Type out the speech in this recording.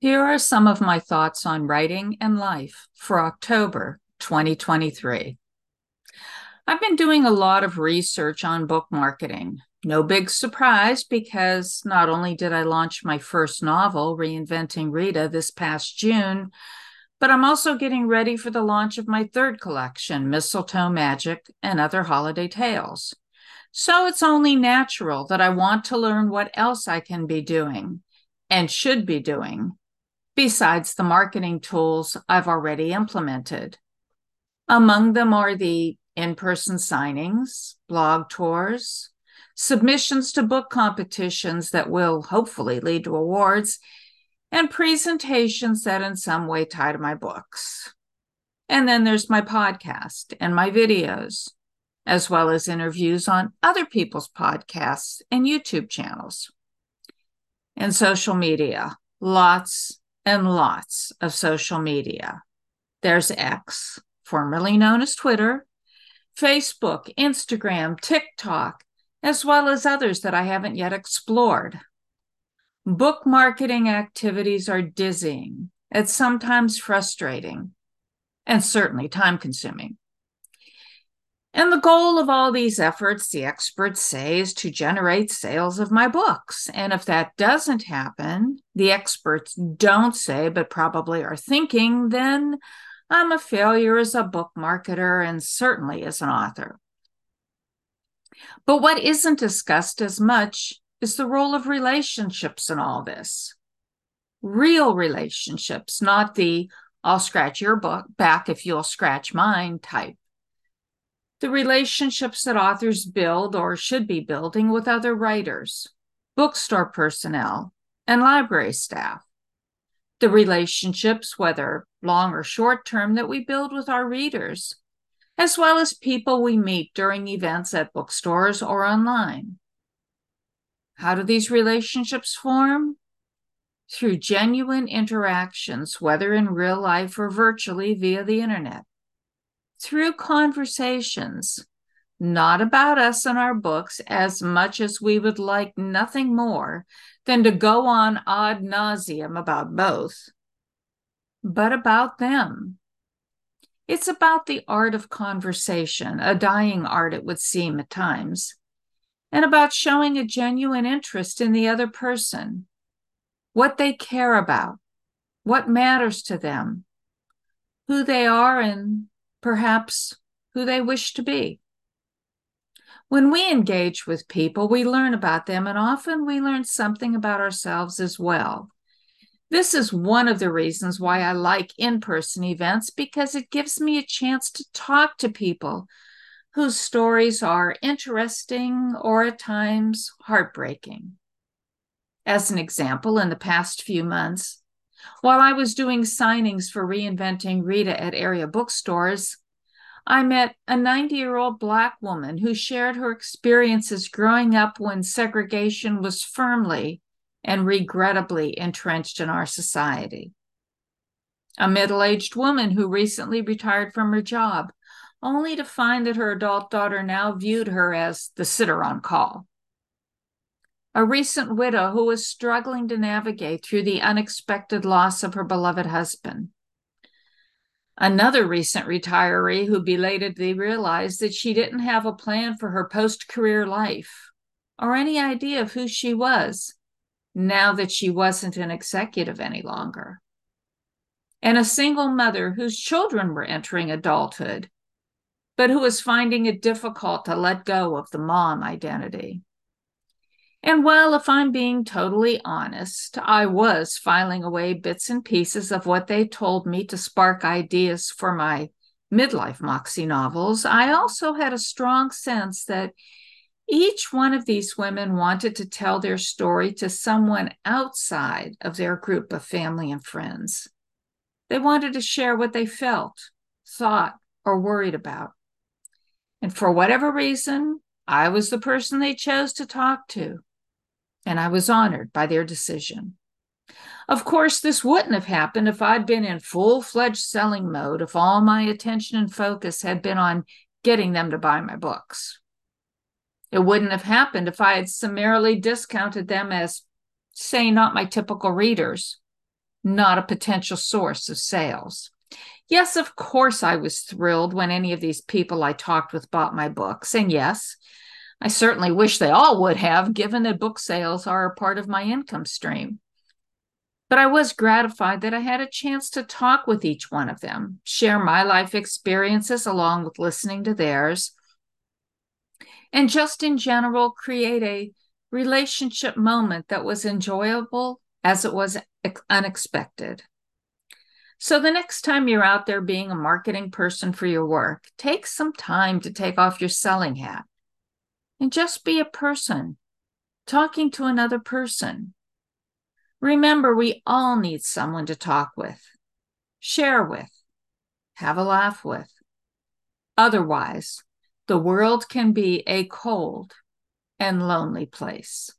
Here are some of my thoughts on writing and life for October 2023. I've been doing a lot of research on book marketing. No big surprise because not only did I launch my first novel, Reinventing Rita, this past June, but I'm also getting ready for the launch of my third collection, Mistletoe Magic and Other Holiday Tales. So it's only natural that I want to learn what else I can be doing and should be doing besides the marketing tools I've already implemented. Among them are the in person signings, blog tours, submissions to book competitions that will hopefully lead to awards, and presentations that in some way tie to my books. And then there's my podcast and my videos, as well as interviews on other people's podcasts and YouTube channels. And social media, lots and lots of social media. There's X, formerly known as Twitter, Facebook, Instagram, TikTok, as well as others that I haven't yet explored. Book marketing activities are dizzying, it's sometimes frustrating, and certainly time consuming. And the goal of all these efforts, the experts say, is to generate sales of my books. And if that doesn't happen, the experts don't say, but probably are thinking, then I'm a failure as a book marketer and certainly as an author. But what isn't discussed as much is the role of relationships in all this. Real relationships, not the I'll scratch your book back if you'll scratch mine type the relationships that authors build or should be building with other writers, bookstore personnel, and library staff. The relationships, whether long or short term, that we build with our readers, as well as people we meet during events at bookstores or online. How do these relationships form? Through genuine interactions, whether in real life or virtually via the internet through conversations, not about us and our books as much as we would like nothing more than to go on ad nauseum about both, but about them. It's about the art of conversation, a dying art, it would seem at times, and about showing a genuine interest in the other person, what they care about, what matters to them, who they are, and perhaps who they wish to be. When we engage with people, we learn about them, and often we learn something about ourselves as well. This is one of the reasons why I like in person events because it gives me a chance to talk to people whose stories are interesting or at times heartbreaking. As an example, in the past few months, while I was doing signings for Reinventing Rita at area bookstores, I met a 90 year old Black woman who shared her experiences growing up when segregation was firmly and regrettably entrenched in our society. A middle aged woman who recently retired from her job, only to find that her adult daughter now viewed her as the sitter on call a recent widow who was struggling to navigate through the unexpected loss of her beloved husband. Another recent retiree who belatedly realized that she didn't have a plan for her post career life or any idea of who she was now that she wasn't an executive any longer. And a single mother whose children were entering adulthood, but who was finding it difficult to let go of the mom identity. And well, if I'm being totally honest, I was filing away bits and pieces of what they told me to spark ideas for my midlife Moxie novels. I also had a strong sense that each one of these women wanted to tell their story to someone outside of their group of family and friends. They wanted to share what they felt, thought, or worried about. And for whatever reason, I was the person they chose to talk to and I was honored by their decision. Of course, this wouldn't have happened if I'd been in full fledged selling mode, if all my attention and focus had been on getting them to buy my books. It wouldn't have happened if I had summarily discounted them as, say, not my typical readers, not a potential source of sales. Yes, of course, I was thrilled when any of these people I talked with bought my books. And yes, I certainly wish they all would have, given that book sales are a part of my income stream. But I was gratified that I had a chance to talk with each one of them, share my life experiences along with listening to theirs, and just in general create a relationship moment that was enjoyable as it was unexpected. So, the next time you're out there being a marketing person for your work, take some time to take off your selling hat and just be a person talking to another person. Remember, we all need someone to talk with, share with, have a laugh with. Otherwise, the world can be a cold and lonely place.